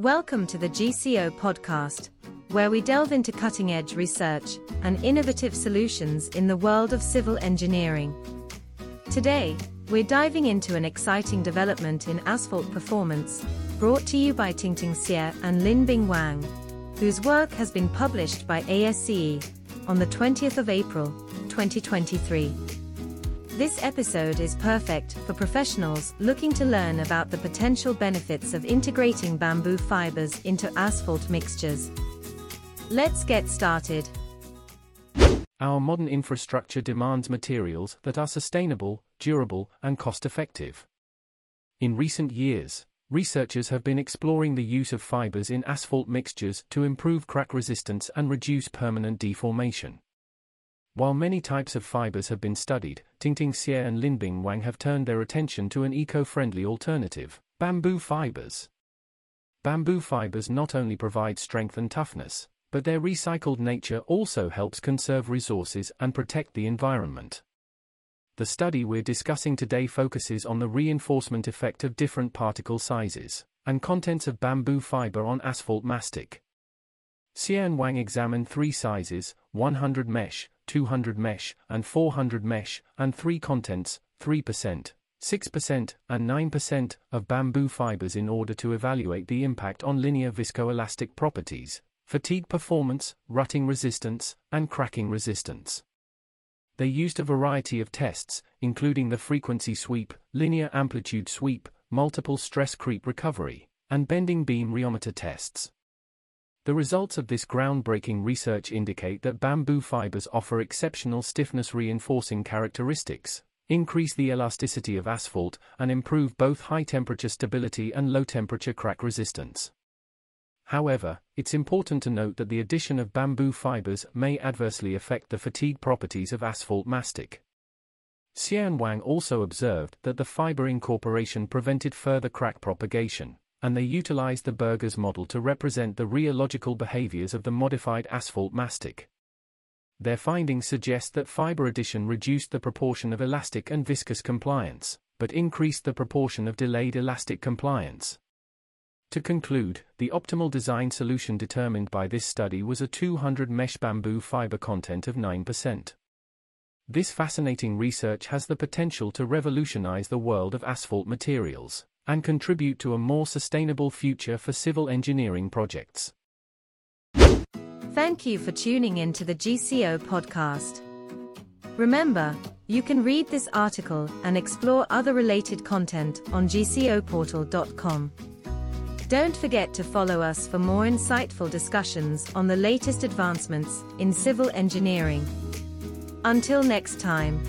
Welcome to the GCO podcast, where we delve into cutting edge research and innovative solutions in the world of civil engineering. Today, we're diving into an exciting development in asphalt performance, brought to you by Tingting Xie and Linbing Wang, whose work has been published by ASCE on the 20th of April, 2023. This episode is perfect for professionals looking to learn about the potential benefits of integrating bamboo fibers into asphalt mixtures. Let's get started. Our modern infrastructure demands materials that are sustainable, durable, and cost effective. In recent years, researchers have been exploring the use of fibers in asphalt mixtures to improve crack resistance and reduce permanent deformation. While many types of fibers have been studied, Tingting Xie and Linbing Wang have turned their attention to an eco-friendly alternative, bamboo fibers. Bamboo fibers not only provide strength and toughness, but their recycled nature also helps conserve resources and protect the environment. The study we're discussing today focuses on the reinforcement effect of different particle sizes and contents of bamboo fiber on asphalt mastic. Xie and Wang examined three sizes 100 mesh, 200 mesh, and 400 mesh, and three contents, 3%, 6%, and 9% of bamboo fibers in order to evaluate the impact on linear viscoelastic properties, fatigue performance, rutting resistance, and cracking resistance. They used a variety of tests, including the frequency sweep, linear amplitude sweep, multiple stress creep recovery, and bending beam rheometer tests. The results of this groundbreaking research indicate that bamboo fibers offer exceptional stiffness reinforcing characteristics, increase the elasticity of asphalt, and improve both high temperature stability and low temperature crack resistance. However, it's important to note that the addition of bamboo fibers may adversely affect the fatigue properties of asphalt mastic. Xie and Wang also observed that the fiber incorporation prevented further crack propagation, and they utilized the Burgers model to represent the rheological behaviors of the modified asphalt mastic. Their findings suggest that fiber addition reduced the proportion of elastic and viscous compliance, but increased the proportion of delayed elastic compliance. To conclude, the optimal design solution determined by this study was a 200 mesh bamboo fiber content of 9%. This fascinating research has the potential to revolutionize the world of asphalt materials and contribute to a more sustainable future for civil engineering projects. Thank you for tuning in to the GCO podcast. Remember, you can read this article and explore other related content on gcoportal.com. Don't forget to follow us for more insightful discussions on the latest advancements in civil engineering. Until next time.